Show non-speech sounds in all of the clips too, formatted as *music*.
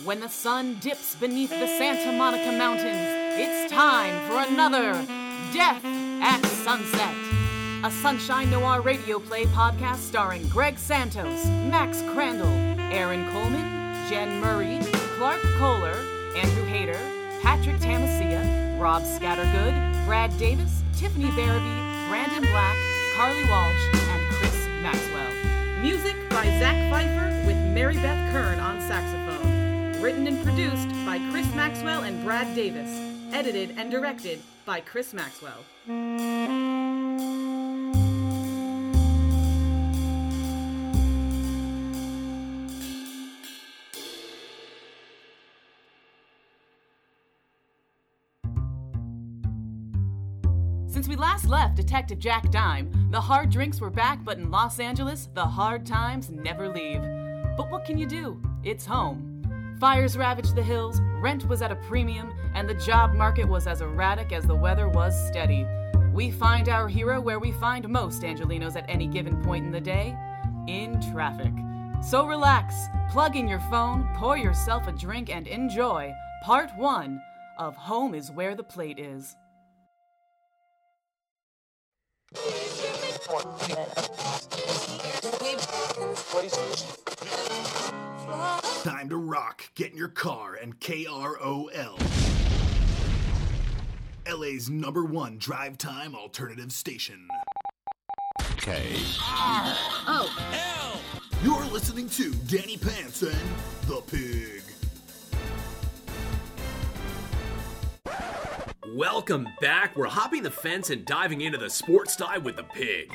When the sun dips beneath the Santa Monica Mountains, it's time for another Death at Sunset. A Sunshine Noir radio play podcast starring Greg Santos, Max Crandall, Aaron Coleman, Jen Murray, Clark Kohler, Andrew Hayter, Patrick Tamasia, Rob Scattergood, Brad Davis, Tiffany Barabee, Brandon Black, Carly Walsh, and Chris Maxwell. Music by Zach Pfeiffer with Mary Beth Kern on saxophone. Written and produced by Chris Maxwell and Brad Davis. Edited and directed by Chris Maxwell. Since we last left Detective Jack Dime, the hard drinks were back, but in Los Angeles, the hard times never leave. But what can you do? It's home. Fires ravaged the hills, rent was at a premium, and the job market was as erratic as the weather was steady. We find our hero where we find most Angelenos at any given point in the day in traffic. So relax, plug in your phone, pour yourself a drink, and enjoy part one of Home is Where the Plate Is. Time to rock. Get in your car and KROL. LA's number one drive time alternative station. K. You're listening to Danny Pants and The Pig. Welcome back. We're hopping the fence and diving into the sports dive with the pig.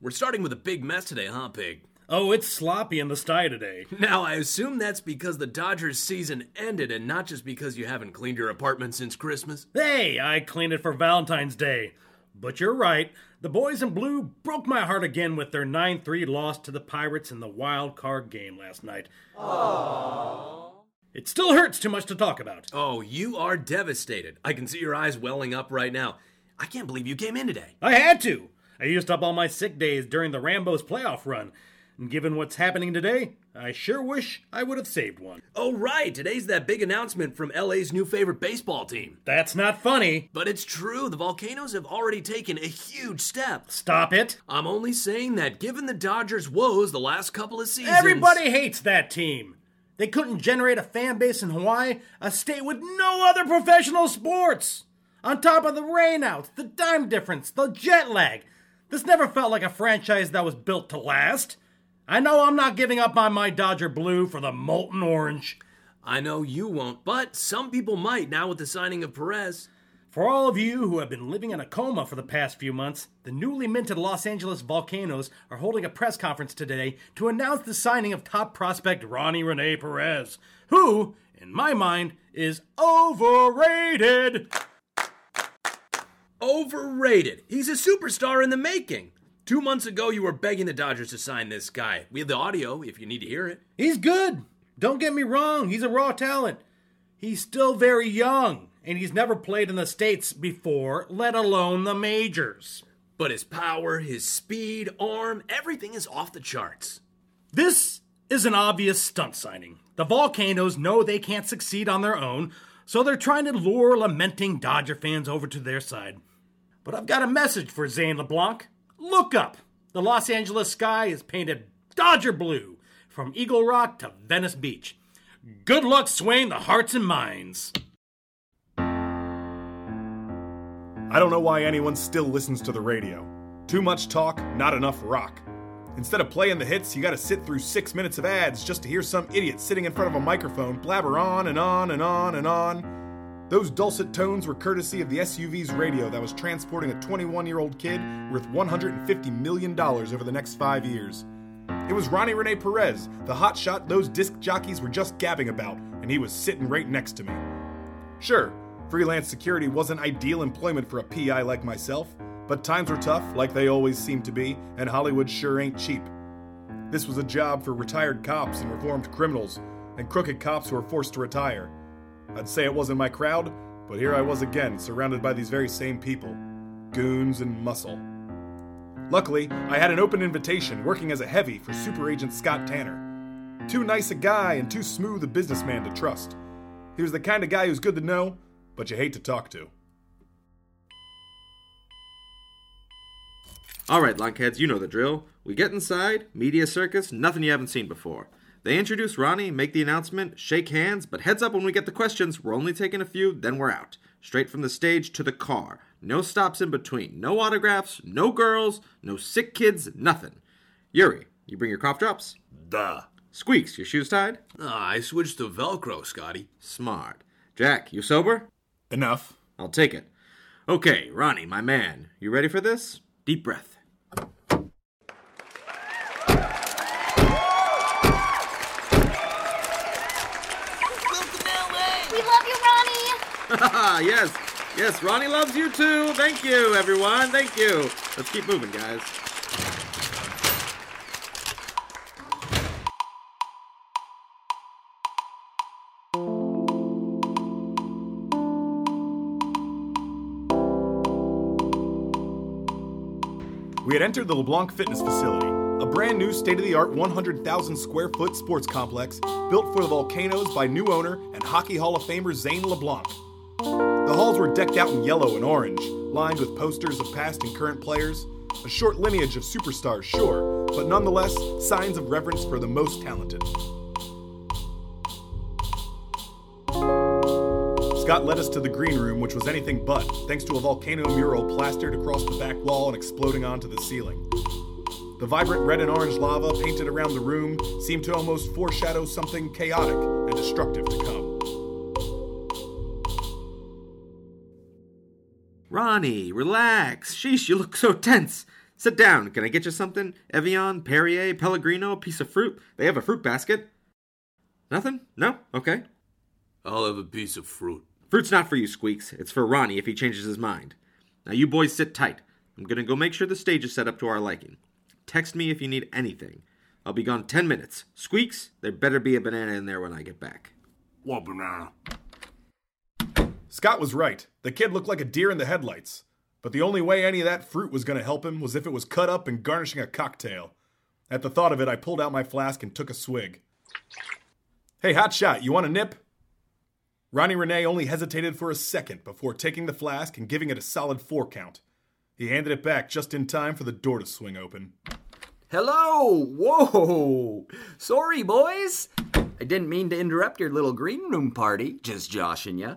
We're starting with a big mess today, huh, pig? Oh, it's sloppy in the sty today. Now, I assume that's because the Dodgers season ended and not just because you haven't cleaned your apartment since Christmas. Hey, I cleaned it for Valentine's Day. But you're right, the boys in blue broke my heart again with their 9 3 loss to the Pirates in the wild card game last night. Oh. It still hurts too much to talk about. Oh, you are devastated. I can see your eyes welling up right now. I can't believe you came in today. I had to. I used up all my sick days during the Rambo's playoff run. And given what's happening today, I sure wish I would have saved one. Oh, right. Today's that big announcement from LA's new favorite baseball team. That's not funny. But it's true, the Volcanoes have already taken a huge step. Stop it. I'm only saying that given the Dodgers' woes the last couple of seasons. Everybody hates that team. They couldn't generate a fan base in Hawaii, a state with no other professional sports. On top of the rainouts, the time difference, the jet lag. This never felt like a franchise that was built to last. I know I'm not giving up on my Dodger blue for the molten orange. I know you won't, but some people might now with the signing of Perez. For all of you who have been living in a coma for the past few months, the newly minted Los Angeles Volcanoes are holding a press conference today to announce the signing of top prospect Ronnie Rene Perez, who, in my mind, is overrated. Overrated. He's a superstar in the making. Two months ago, you were begging the Dodgers to sign this guy. We have the audio if you need to hear it. He's good. Don't get me wrong, he's a raw talent. He's still very young, and he's never played in the States before, let alone the majors. But his power, his speed, arm, everything is off the charts. This is an obvious stunt signing. The Volcanoes know they can't succeed on their own, so they're trying to lure lamenting Dodger fans over to their side. But I've got a message for Zane LeBlanc. Look up. The Los Angeles sky is painted Dodger blue from Eagle Rock to Venice Beach. Good luck swaying the hearts and minds. I don't know why anyone still listens to the radio. Too much talk, not enough rock. Instead of playing the hits, you gotta sit through six minutes of ads just to hear some idiot sitting in front of a microphone blabber on and on and on and on. Those dulcet tones were courtesy of the SUV's radio that was transporting a 21 year old kid worth $150 million over the next five years. It was Ronnie Rene Perez, the hotshot those disc jockeys were just gabbing about, and he was sitting right next to me. Sure, freelance security wasn't ideal employment for a PI like myself, but times were tough, like they always seem to be, and Hollywood sure ain't cheap. This was a job for retired cops and reformed criminals, and crooked cops who were forced to retire. I'd say it wasn't my crowd, but here I was again, surrounded by these very same people goons and muscle. Luckily, I had an open invitation working as a heavy for Super Agent Scott Tanner. Too nice a guy and too smooth a businessman to trust. He was the kind of guy who's good to know, but you hate to talk to. All right, lunkheads, you know the drill. We get inside, media circus, nothing you haven't seen before. They introduce Ronnie, make the announcement, shake hands, but heads up when we get the questions. We're only taking a few, then we're out. Straight from the stage to the car. No stops in between. No autographs, no girls, no sick kids, nothing. Yuri, you bring your cough drops? Duh. Squeaks, your shoes tied? Ah, I switched to Velcro, Scotty. Smart. Jack, you sober? Enough. I'll take it. Okay, Ronnie, my man, you ready for this? Deep breath. We love you, Ronnie. Ah, *laughs* yes, yes, Ronnie loves you too. Thank you, everyone. Thank you. Let's keep moving, guys. We had entered the LeBlanc Fitness Facility, a brand new state of the art 100,000 square foot sports complex built for the Volcanoes by new owner and Hockey Hall of Famer Zane LeBlanc. The halls were decked out in yellow and orange, lined with posters of past and current players, a short lineage of superstars, sure, but nonetheless signs of reverence for the most talented. Scott led us to the green room, which was anything but, thanks to a volcano mural plastered across the back wall and exploding onto the ceiling. The vibrant red and orange lava painted around the room seemed to almost foreshadow something chaotic and destructive to come. Ronnie, relax. Sheesh, you look so tense. Sit down. Can I get you something? Evian, Perrier, Pellegrino, a piece of fruit? They have a fruit basket. Nothing? No? Okay. I'll have a piece of fruit. Fruit's not for you, Squeaks. It's for Ronnie if he changes his mind. Now, you boys sit tight. I'm gonna go make sure the stage is set up to our liking. Text me if you need anything. I'll be gone 10 minutes. Squeaks, there better be a banana in there when I get back. What banana? Scott was right. The kid looked like a deer in the headlights. But the only way any of that fruit was going to help him was if it was cut up and garnishing a cocktail. At the thought of it, I pulled out my flask and took a swig. Hey, hotshot, you want a nip? Ronnie Renee only hesitated for a second before taking the flask and giving it a solid four count. He handed it back just in time for the door to swing open. Hello! Whoa! Sorry, boys! I didn't mean to interrupt your little green room party, just joshing ya.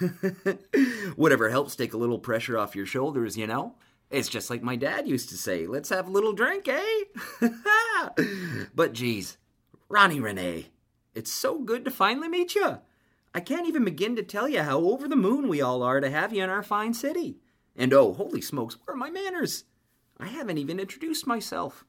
*laughs* Whatever helps take a little pressure off your shoulders, you know? It's just like my dad used to say, let's have a little drink, eh? *laughs* but geez, Ronnie Renee, it's so good to finally meet you. I can't even begin to tell you how over the moon we all are to have you in our fine city. And oh, holy smokes, where are my manners? I haven't even introduced myself.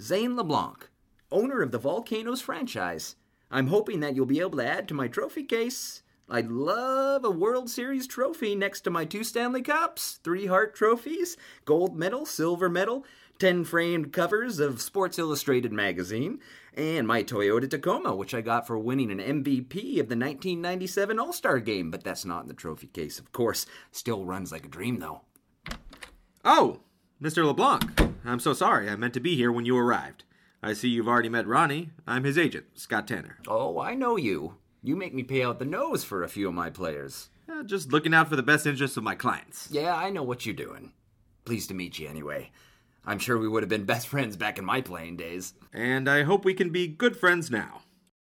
Zane LeBlanc, owner of the Volcanoes franchise. I'm hoping that you'll be able to add to my trophy case. I'd love a World Series trophy next to my two Stanley Cups, three Hart trophies, gold medal, silver medal, 10 framed covers of Sports Illustrated magazine, and my Toyota Tacoma, which I got for winning an MVP of the 1997 All Star game. But that's not in the trophy case, of course. Still runs like a dream, though. Oh, Mr. LeBlanc. I'm so sorry. I meant to be here when you arrived. I see you've already met Ronnie. I'm his agent, Scott Tanner. Oh, I know you. You make me pay out the nose for a few of my players. Uh, just looking out for the best interests of my clients. Yeah, I know what you're doing. Pleased to meet you anyway. I'm sure we would have been best *laughs* friends back in my playing days. And I hope we can be good friends now.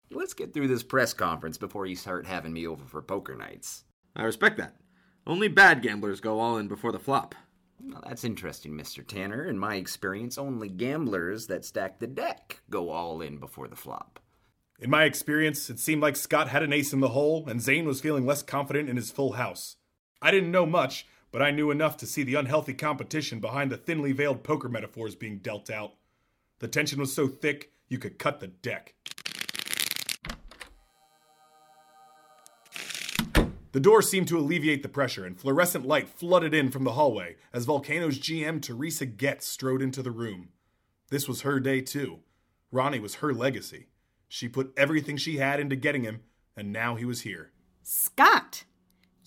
Let's get through this press conference before you start having me over for poker nights. I respect that. Only bad gamblers go all in before the flop. Well, that's interesting, Mr. Tanner. In my experience, only gamblers that stack the deck go all in before the flop. In my experience, it seemed like Scott had an ace in the hole, and Zane was feeling less confident in his full house. I didn't know much, but I knew enough to see the unhealthy competition behind the thinly veiled poker metaphors being dealt out. The tension was so thick, you could cut the deck. The door seemed to alleviate the pressure, and fluorescent light flooded in from the hallway as Volcano's GM Teresa Getz strode into the room. This was her day, too. Ronnie was her legacy. She put everything she had into getting him, and now he was here. Scott,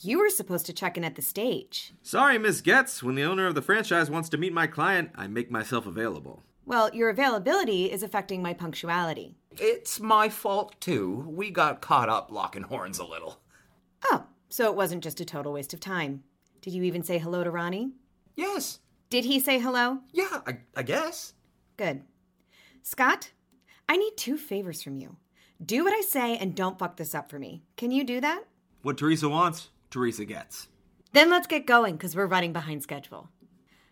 you were supposed to check in at the stage. Sorry, Miss Getz. When the owner of the franchise wants to meet my client, I make myself available. Well, your availability is affecting my punctuality. It's my fault, too. We got caught up locking horns a little. Oh, so it wasn't just a total waste of time. Did you even say hello to Ronnie? Yes. Did he say hello? Yeah, I, I guess. Good. Scott, I need two favors from you. Do what I say and don't fuck this up for me. Can you do that? What Teresa wants, Teresa gets. Then let's get going because we're running behind schedule.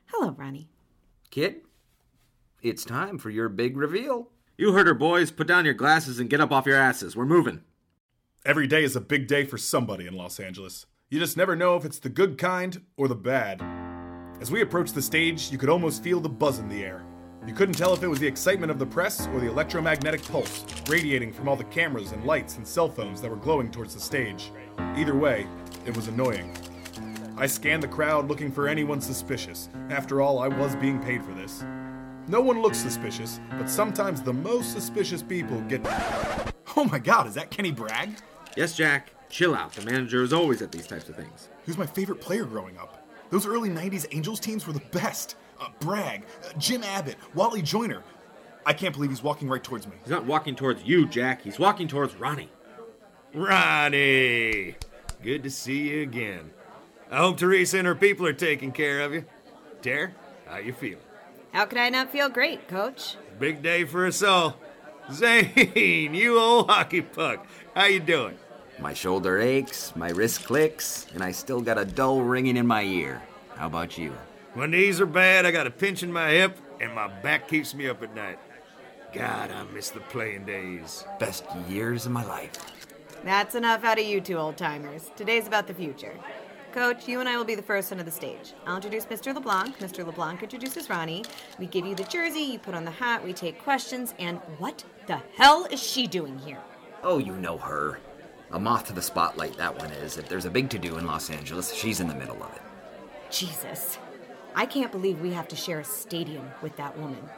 Hello, Ronnie. Kid, it's time for your big reveal. You heard her, boys. Put down your glasses and get up off your asses. We're moving. Every day is a big day for somebody in Los Angeles. You just never know if it's the good kind or the bad. As we approached the stage, you could almost feel the buzz in the air. You couldn't tell if it was the excitement of the press or the electromagnetic pulse radiating from all the cameras and lights and cell phones that were glowing towards the stage. Either way, it was annoying. I scanned the crowd looking for anyone suspicious. After all, I was being paid for this. No one looks suspicious, but sometimes the most suspicious people get. *laughs* Oh my god, is that Kenny Bragg? Yes, Jack. Chill out. The manager is always at these types of things. He was my favorite player growing up. Those early 90s Angels teams were the best. Uh, Bragg, uh, Jim Abbott, Wally Joyner. I can't believe he's walking right towards me. He's not walking towards you, Jack. He's walking towards Ronnie. Ronnie! Good to see you again. I hope Teresa and her people are taking care of you. Tara, how you feeling? How could I not feel great, coach? Big day for us all. Zane, you old hockey puck. How you doing? My shoulder aches, my wrist clicks, and I still got a dull ringing in my ear. How about you? My knees are bad, I got a pinch in my hip, and my back keeps me up at night. God, I miss the playing days. Best years of my life. That's enough out of you two old timers. Today's about the future. Coach, you and I will be the first one of the stage. I'll introduce Mr. LeBlanc. Mr. LeBlanc introduces Ronnie. We give you the jersey, you put on the hat, we take questions, and what the hell is she doing here? Oh, you know her. A moth to the spotlight, that one is. If there's a big to do in Los Angeles, she's in the middle of it. Jesus. I can't believe we have to share a stadium with that woman.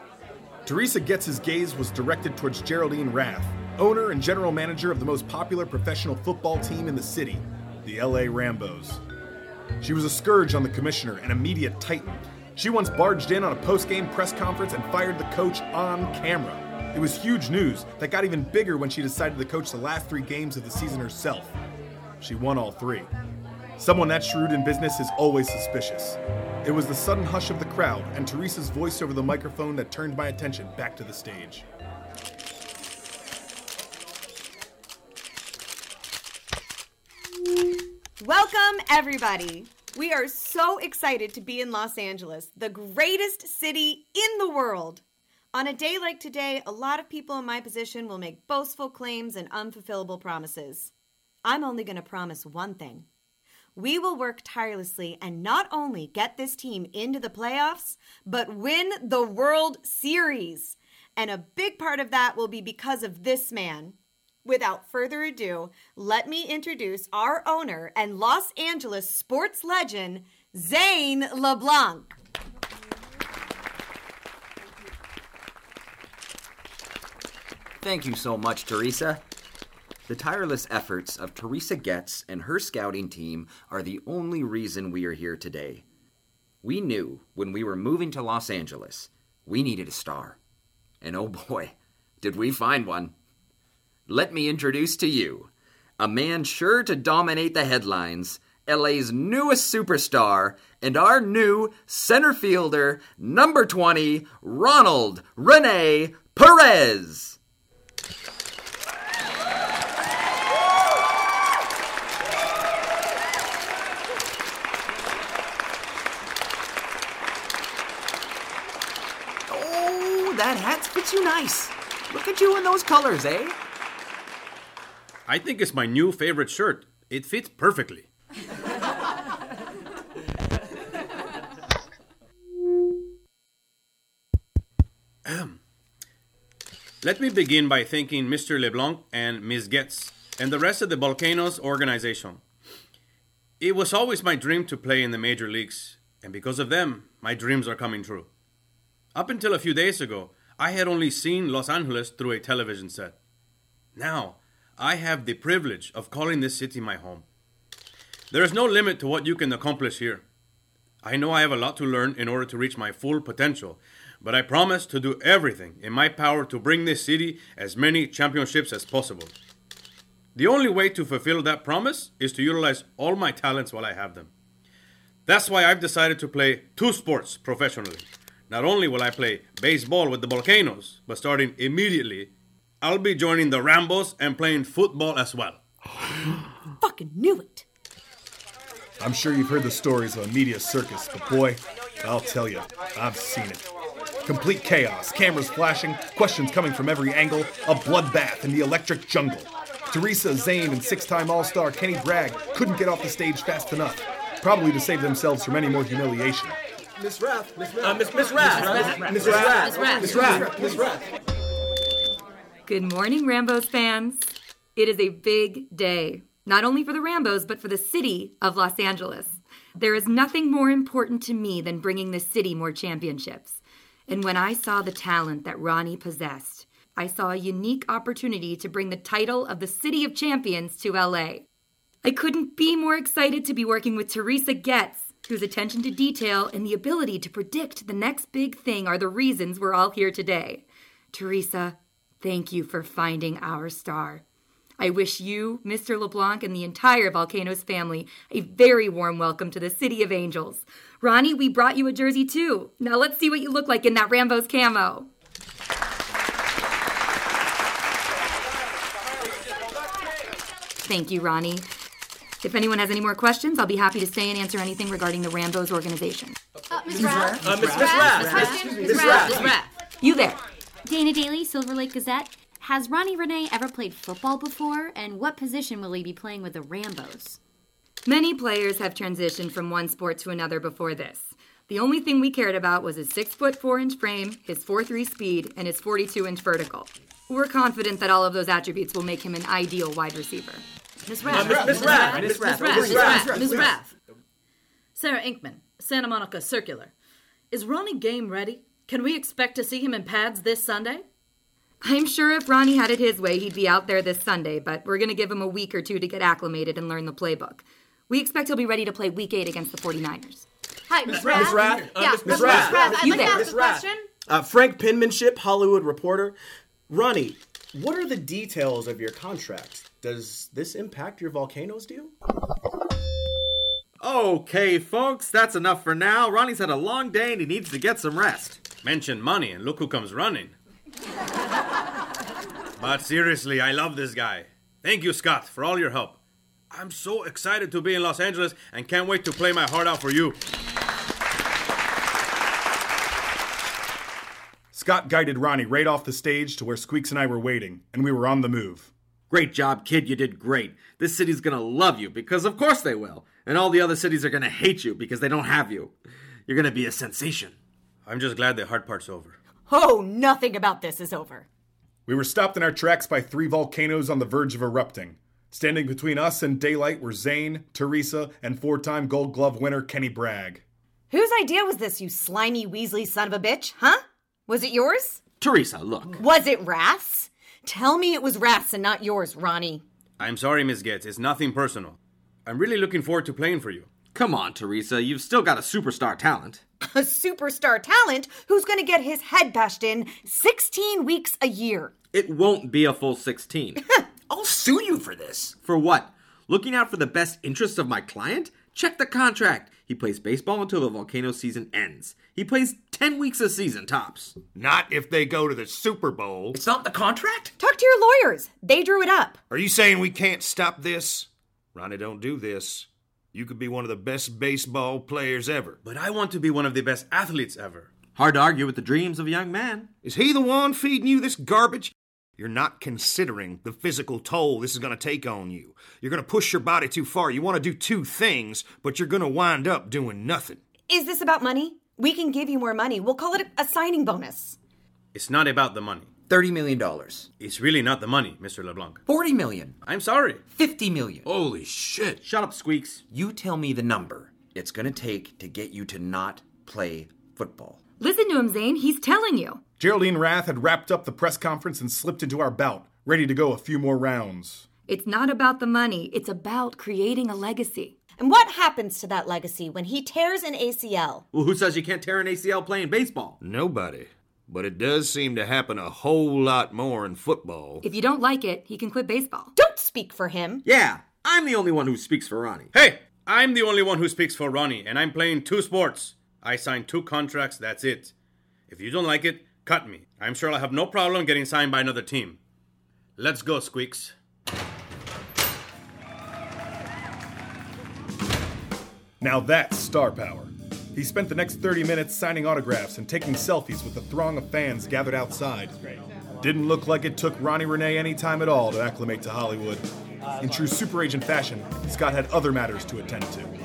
Teresa Getz's gaze was directed towards Geraldine Rath, owner and general manager of the most popular professional football team in the city, the LA Rambos. She was a scourge on the commissioner and a media titan. She once barged in on a post-game press conference and fired the coach on camera. It was huge news that got even bigger when she decided to coach the last three games of the season herself. She won all three. Someone that shrewd in business is always suspicious. It was the sudden hush of the crowd and Teresa's voice over the microphone that turned my attention back to the stage. Welcome, everybody. We are so excited to be in Los Angeles, the greatest city in the world. On a day like today, a lot of people in my position will make boastful claims and unfulfillable promises. I'm only going to promise one thing. We will work tirelessly and not only get this team into the playoffs, but win the World Series. And a big part of that will be because of this man. Without further ado, let me introduce our owner and Los Angeles sports legend, Zane LeBlanc. Thank you so much, Teresa. The tireless efforts of Teresa Getz and her scouting team are the only reason we are here today. We knew when we were moving to Los Angeles, we needed a star. And oh boy, did we find one. Let me introduce to you a man sure to dominate the headlines, LA's newest superstar, and our new center fielder, number 20, Ronald Rene Perez. Oh, that hat fits you nice. Look at you in those colors, eh? I think it's my new favorite shirt. It fits perfectly. Ahem. Let me begin by thanking Mr. LeBlanc and Ms. Getz and the rest of the Volcanoes organization. It was always my dream to play in the major leagues, and because of them, my dreams are coming true. Up until a few days ago, I had only seen Los Angeles through a television set. Now, I have the privilege of calling this city my home. There is no limit to what you can accomplish here. I know I have a lot to learn in order to reach my full potential, but I promise to do everything in my power to bring this city as many championships as possible. The only way to fulfill that promise is to utilize all my talents while I have them. That's why I've decided to play two sports professionally. Not only will I play baseball with the Volcanoes, but starting immediately, I'll be joining the Rambos and playing football as well. *gasps* Fucking knew it. I'm sure you've heard the stories of a media circus, but boy, I'll tell you, I've seen it. Complete chaos, cameras flashing, questions coming from every angle, a bloodbath in the electric jungle. Teresa, Zane, and six time All Star Kenny Bragg couldn't get off the stage fast enough, probably to save themselves from any more humiliation. Miss Rath, Miss Rath. Uh, Miss Miss Rath. Miss Rath. Miss Rath. Miss Rath. Miss Rath. Good morning, Rambos fans. It is a big day, not only for the Rambos, but for the city of Los Angeles. There is nothing more important to me than bringing the city more championships. And when I saw the talent that Ronnie possessed, I saw a unique opportunity to bring the title of the City of Champions to LA. I couldn't be more excited to be working with Teresa Getz, whose attention to detail and the ability to predict the next big thing are the reasons we're all here today. Teresa, thank you for finding our star. I wish you, Mr. LeBlanc, and the entire Volcanoes family a very warm welcome to the City of Angels. Ronnie, we brought you a jersey too. Now let's see what you look like in that Rambo's camo. Thank you, Ronnie. If anyone has any more questions, I'll be happy to stay and answer anything regarding the Rambos organization. Uh, Miss Rath. Uh, Miss Miss Rath. Question? Miss Rath. Miss Rath. You there. Dana Daly, Silver Lake Gazette. Has Ronnie Renee ever played football before? And what position will he be playing with the Rambos? Many players have transitioned from one sport to another before this. The only thing we cared about was his 6 foot 4 inch frame, his 4 3 speed, and his 42 inch vertical. We're confident that all of those attributes will make him an ideal wide receiver. Miss Rath. Miss Miss Rath. Miss Rath. Miss Rath. Ms. Rath. Sarah Inkman, Santa Monica Circular. Is Ronnie game ready? Can we expect to see him in pads this Sunday? I'm sure if Ronnie had it his way, he'd be out there this Sunday, but we're going to give him a week or two to get acclimated and learn the playbook. We expect he'll be ready to play week 8 against the 49ers. Hi, Miss Rath. Miss Rath. Uh, Yeah, Miss- Miss Miss Rath. Rath. I'd You like to there. ask Miss a Rath. question. Uh, Frank Penmanship, Hollywood reporter. Ronnie, what are the details of your contract? Does this impact your Volcanoes deal? Okay, folks, that's enough for now. Ronnie's had a long day and he needs to get some rest. Mention money, and look who comes running. but seriously, I love this guy. Thank you, Scott, for all your help. I'm so excited to be in Los Angeles and can't wait to play my heart out for you. Scott guided Ronnie right off the stage to where Squeaks and I were waiting, and we were on the move. Great job, kid. You did great. This city's gonna love you because, of course, they will. And all the other cities are gonna hate you because they don't have you. You're gonna be a sensation. I'm just glad the hard part's over. Oh, nothing about this is over. We were stopped in our tracks by three volcanoes on the verge of erupting. Standing between us and daylight were Zane, Teresa, and four time Gold Glove winner Kenny Bragg. Whose idea was this, you slimy Weasley son of a bitch, huh? Was it yours? Teresa, look. Was it Rath's? Tell me it was Rath's and not yours, Ronnie. I'm sorry, Miss Getz. It's nothing personal. I'm really looking forward to playing for you. Come on, Teresa. You've still got a superstar talent. *laughs* A superstar talent who's gonna get his head bashed in 16 weeks a year. It won't be a full 16. *laughs* I'll sue you for this. for what? Looking out for the best interests of my client? Check the contract. He plays baseball until the volcano season ends. He plays 10 weeks a season, tops. Not if they go to the Super Bowl. It's not the contract? Talk to your lawyers. They drew it up. Are you saying we can't stop this? Ronnie, don't do this. You could be one of the best baseball players ever. But I want to be one of the best athletes ever. Hard to argue with the dreams of a young man. Is he the one feeding you this garbage? You're not considering the physical toll this is going to take on you. You're going to push your body too far. You want to do two things, but you're going to wind up doing nothing. Is this about money? We can give you more money. We'll call it a signing bonus. It's not about the money. $30 million. It's really not the money, Mr. LeBlanc. 40 million. I'm sorry. 50 million. Holy shit. Shut up, Squeaks. You tell me the number it's gonna take to get you to not play football. Listen to him, Zane. He's telling you. Geraldine Rath had wrapped up the press conference and slipped into our bout, ready to go a few more rounds. It's not about the money, it's about creating a legacy. And what happens to that legacy when he tears an ACL? Well, who says you can't tear an ACL playing baseball? Nobody. But it does seem to happen a whole lot more in football. If you don't like it, he can quit baseball. Don't speak for him. Yeah, I'm the only one who speaks for Ronnie. Hey, I'm the only one who speaks for Ronnie, and I'm playing two sports. I signed two contracts, that's it. If you don't like it, cut me. I'm sure I'll have no problem getting signed by another team. Let's go, Squeaks. Now that's star power. He spent the next 30 minutes signing autographs and taking selfies with the throng of fans gathered outside. Didn't look like it took Ronnie Renee any time at all to acclimate to Hollywood. In true super agent fashion, Scott had other matters to attend to.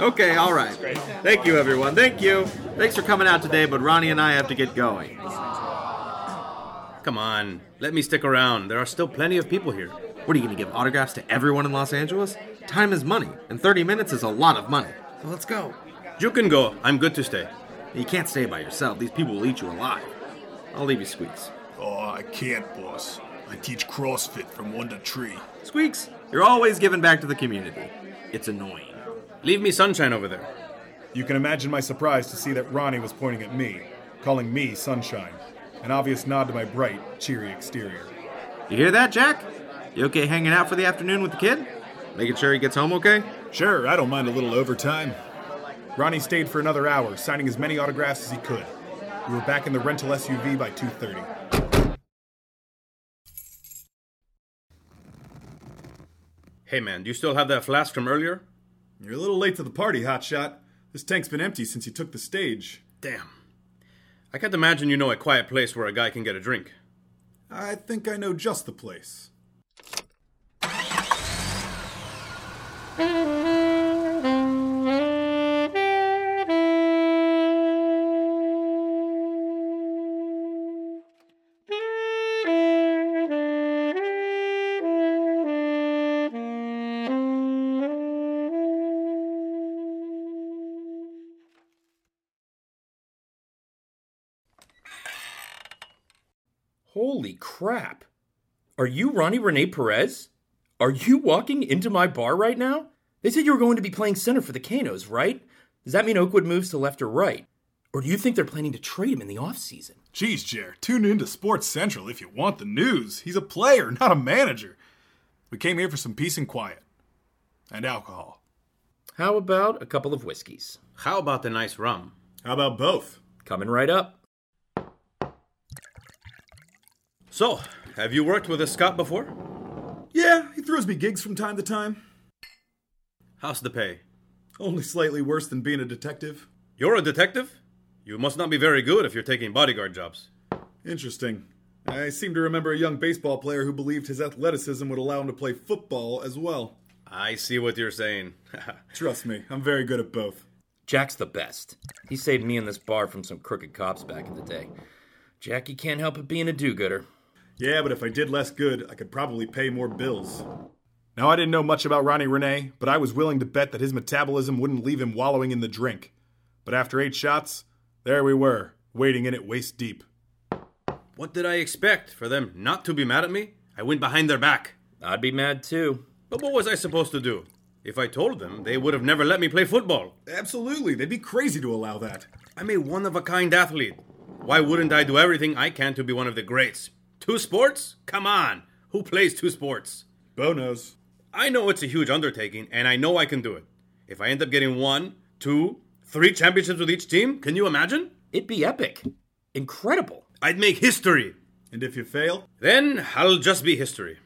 Okay, all right. Thank you, everyone. Thank you. Thanks for coming out today, but Ronnie and I have to get going. Come on, let me stick around. There are still plenty of people here. What are you going to give autographs to everyone in Los Angeles? Time is money, and 30 minutes is a lot of money. So let's go. You can go. I'm good to stay. You can't stay by yourself. These people will eat you alive. I'll leave you, Squeaks. Oh, I can't, boss. I teach CrossFit from one to three. Squeaks, you're always giving back to the community. It's annoying. Leave me sunshine over there. You can imagine my surprise to see that Ronnie was pointing at me, calling me Sunshine. An obvious nod to my bright, cheery exterior. You hear that, Jack? You okay hanging out for the afternoon with the kid? Making sure he gets home okay? Sure, I don't mind a little overtime. Ronnie stayed for another hour, signing as many autographs as he could. We were back in the rental SUV by 2:30. Hey man, do you still have that flask from earlier? You're a little late to the party, Hotshot. This tank's been empty since you took the stage. Damn. I can't imagine you know a quiet place where a guy can get a drink. I think I know just the place. Crap. Are you Ronnie Rene Perez? Are you walking into my bar right now? They said you were going to be playing center for the Canos, right? Does that mean Oakwood moves to left or right? Or do you think they're planning to trade him in the offseason? Jeez, Jer, tune in to Sports Central if you want the news. He's a player, not a manager. We came here for some peace and quiet. And alcohol. How about a couple of whiskeys? How about the nice rum? How about both? Coming right up. So, have you worked with a Scott before? Yeah, he throws me gigs from time to time. How's the pay? Only slightly worse than being a detective. You're a detective? You must not be very good if you're taking bodyguard jobs. Interesting. I seem to remember a young baseball player who believed his athleticism would allow him to play football as well. I see what you're saying. *laughs* Trust me, I'm very good at both. Jack's the best. He saved me in this bar from some crooked cops back in the day. Jackie can't help but being a do gooder. Yeah, but if I did less good, I could probably pay more bills. Now, I didn't know much about Ronnie Renee, but I was willing to bet that his metabolism wouldn't leave him wallowing in the drink. But after eight shots, there we were, wading in it waist deep. What did I expect? For them not to be mad at me? I went behind their back. I'd be mad too. But what was I supposed to do? If I told them, they would have never let me play football. Absolutely, they'd be crazy to allow that. I'm a one of a kind athlete. Why wouldn't I do everything I can to be one of the greats? Two sports? Come on. Who plays two sports? Bo knows. I know it's a huge undertaking, and I know I can do it. If I end up getting one, two, three championships with each team, can you imagine? It'd be epic. Incredible. I'd make history. And if you fail? Then I'll just be history.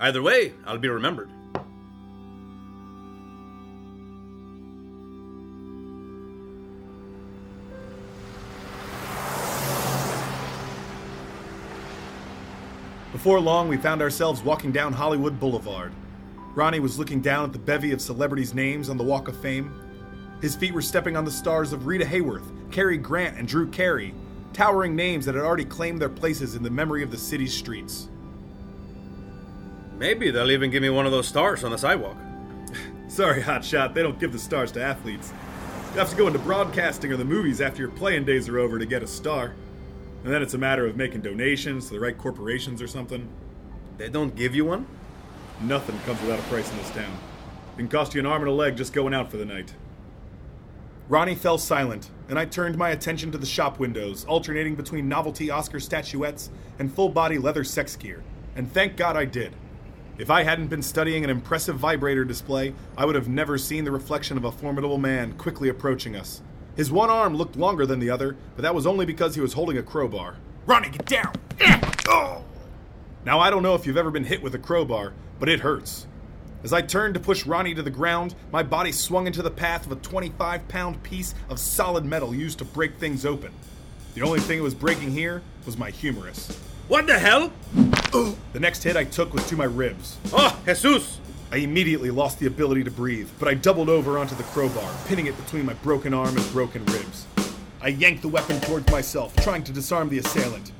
Either way, I'll be remembered. Before long, we found ourselves walking down Hollywood Boulevard. Ronnie was looking down at the bevy of celebrities' names on the Walk of Fame. His feet were stepping on the stars of Rita Hayworth, Cary Grant, and Drew Carey, towering names that had already claimed their places in the memory of the city's streets. Maybe they'll even give me one of those stars on the sidewalk. *laughs* Sorry, Hotshot, they don't give the stars to athletes. You have to go into broadcasting or the movies after your playing days are over to get a star. And then it's a matter of making donations to the right corporations or something. They don't give you one? Nothing comes without a price in this town. It can cost you an arm and a leg just going out for the night. Ronnie fell silent, and I turned my attention to the shop windows, alternating between novelty Oscar statuettes and full body leather sex gear. And thank God I did. If I hadn't been studying an impressive vibrator display, I would have never seen the reflection of a formidable man quickly approaching us. His one arm looked longer than the other, but that was only because he was holding a crowbar. Ronnie, get down! *clears throat* Oh! Now, I don't know if you've ever been hit with a crowbar, but it hurts. As I turned to push Ronnie to the ground, my body swung into the path of a 25 pound piece of solid metal used to break things open. The only thing it was breaking here was my humerus. What the hell? The next hit I took was to my ribs. Oh, Jesus! I immediately lost the ability to breathe, but I doubled over onto the crowbar, pinning it between my broken arm and broken ribs. I yanked the weapon towards myself, trying to disarm the assailant.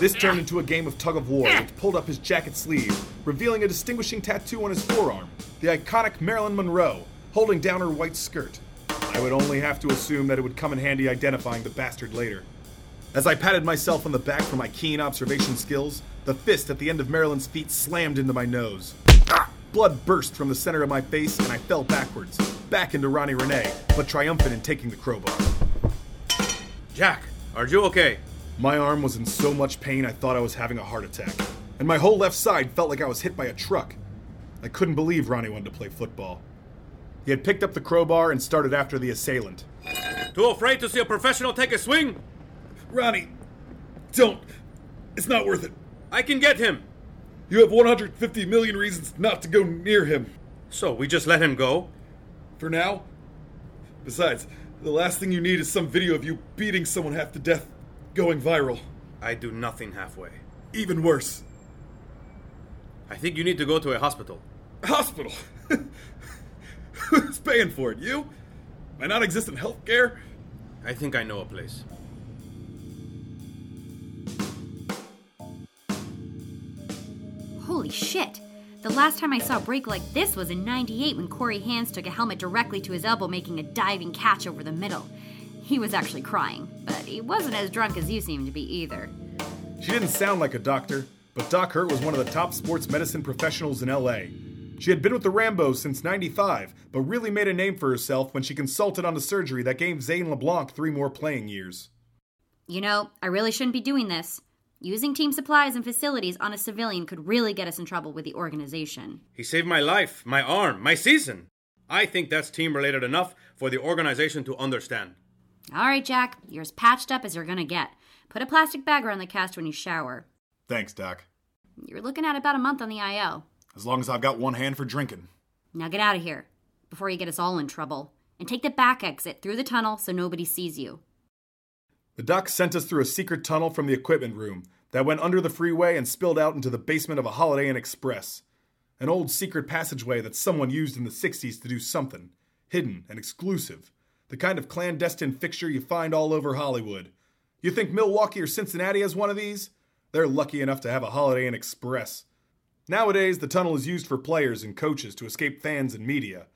This turned into a game of tug of war, which pulled up his jacket sleeve, revealing a distinguishing tattoo on his forearm the iconic Marilyn Monroe, holding down her white skirt. I would only have to assume that it would come in handy identifying the bastard later. As I patted myself on the back for my keen observation skills, the fist at the end of Marilyn's feet slammed into my nose. Blood burst from the center of my face, and I fell backwards, back into Ronnie Renee, but triumphant in taking the crowbar. Jack, are you okay? My arm was in so much pain I thought I was having a heart attack, and my whole left side felt like I was hit by a truck. I couldn't believe Ronnie wanted to play football. He had picked up the crowbar and started after the assailant. Too afraid to see a professional take a swing? Ronnie, don't. It's not worth it. I can get him. You have 150 million reasons not to go near him. So we just let him go? For now? Besides, the last thing you need is some video of you beating someone half to death going viral. I do nothing halfway. Even worse. I think you need to go to a hospital. Hospital? *laughs* Who's paying for it? You? My non existent health care? I think I know a place. Holy shit! The last time I saw a break like this was in 98 when Corey Hands took a helmet directly to his elbow, making a diving catch over the middle. He was actually crying, but he wasn't as drunk as you seem to be either. She didn't sound like a doctor, but Doc Hurt was one of the top sports medicine professionals in LA. She had been with the Rambos since 95, but really made a name for herself when she consulted on the surgery that gave Zane LeBlanc three more playing years. You know, I really shouldn't be doing this. Using team supplies and facilities on a civilian could really get us in trouble with the organization. He saved my life, my arm, my season. I think that's team related enough for the organization to understand. All right, Jack, you're as patched up as you're gonna get. Put a plastic bag around the cast when you shower. Thanks, Doc. You're looking at about a month on the IL. As long as I've got one hand for drinking. Now get out of here before you get us all in trouble. And take the back exit through the tunnel so nobody sees you. The doc sent us through a secret tunnel from the equipment room that went under the freeway and spilled out into the basement of a Holiday Inn Express. An old secret passageway that someone used in the 60s to do something hidden and exclusive. The kind of clandestine fixture you find all over Hollywood. You think Milwaukee or Cincinnati has one of these? They're lucky enough to have a Holiday Inn Express. Nowadays, the tunnel is used for players and coaches to escape fans and media.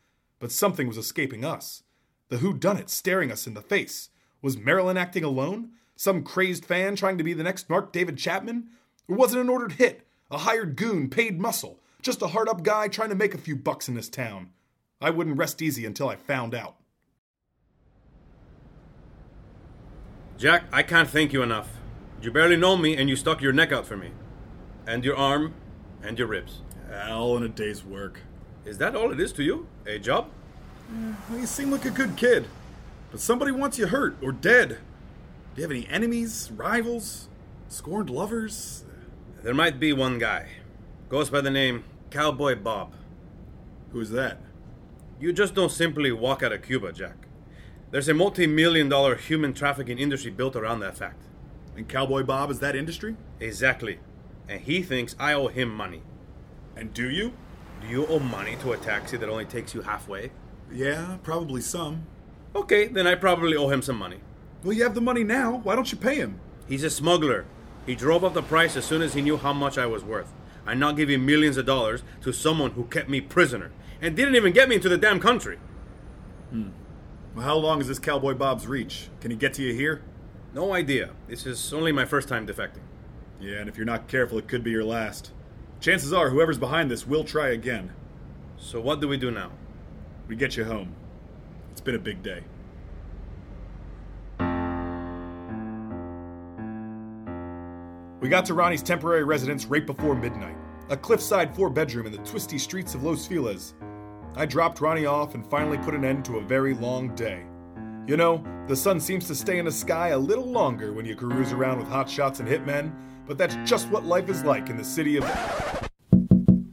But something was escaping us. The who done it staring us in the face. Was Marilyn acting alone? Some crazed fan trying to be the next Mark David Chapman? Or was it an ordered hit? A hired goon, paid muscle? Just a hard up guy trying to make a few bucks in this town? I wouldn't rest easy until I found out. Jack, I can't thank you enough. You barely know me and you stuck your neck out for me. And your arm and your ribs. All in a day's work. Is that all it is to you? A job? Well, you seem like a good kid. But somebody wants you hurt or dead. Do you have any enemies, rivals, scorned lovers? There might be one guy. Goes by the name Cowboy Bob. Who's that? You just don't simply walk out of Cuba, Jack. There's a multi million dollar human trafficking industry built around that fact. And Cowboy Bob is that industry? Exactly. And he thinks I owe him money. And do you? Do you owe money to a taxi that only takes you halfway? Yeah, probably some. Okay, then I probably owe him some money. Well, you have the money now. Why don't you pay him? He's a smuggler. He drove up the price as soon as he knew how much I was worth. I'm not giving millions of dollars to someone who kept me prisoner and didn't even get me into the damn country. Hmm. Well, how long is this Cowboy Bob's reach? Can he get to you here? No idea. This is only my first time defecting. Yeah, and if you're not careful, it could be your last. Chances are whoever's behind this will try again. So, what do we do now? We get you home. It's been a big day. We got to Ronnie's temporary residence right before midnight, a cliffside four bedroom in the twisty streets of Los Feliz. I dropped Ronnie off and finally put an end to a very long day. You know, the sun seems to stay in the sky a little longer when you cruise around with hotshots and hitmen, but that's just what life is like in the city of.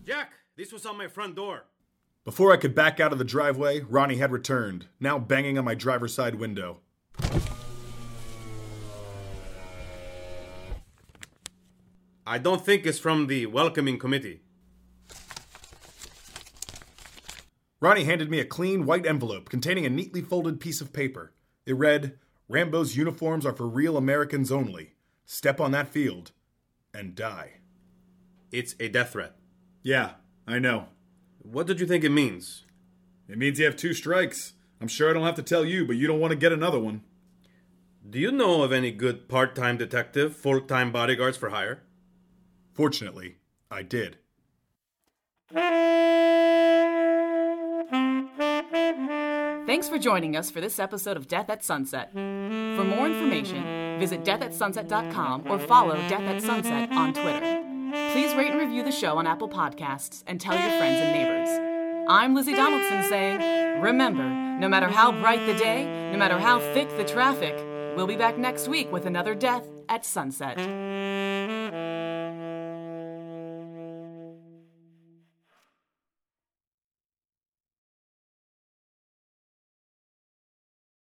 Jack, this was on my front door. Before I could back out of the driveway, Ronnie had returned, now banging on my driver's side window. I don't think it's from the welcoming committee. Ronnie handed me a clean white envelope containing a neatly folded piece of paper. It read, Rambo's uniforms are for real Americans only. Step on that field and die. It's a death threat. Yeah, I know. What did you think it means? It means you have two strikes. I'm sure I don't have to tell you, but you don't want to get another one. Do you know of any good part time detective, full time bodyguards for hire? Fortunately, I did. Thanks for joining us for this episode of Death at Sunset. For more information, visit deathatsunset.com or follow Death at Sunset on Twitter. Please rate and review the show on Apple Podcasts and tell your friends and neighbors. I'm Lizzie Donaldson saying, remember, no matter how bright the day, no matter how thick the traffic, we'll be back next week with another Death at Sunset.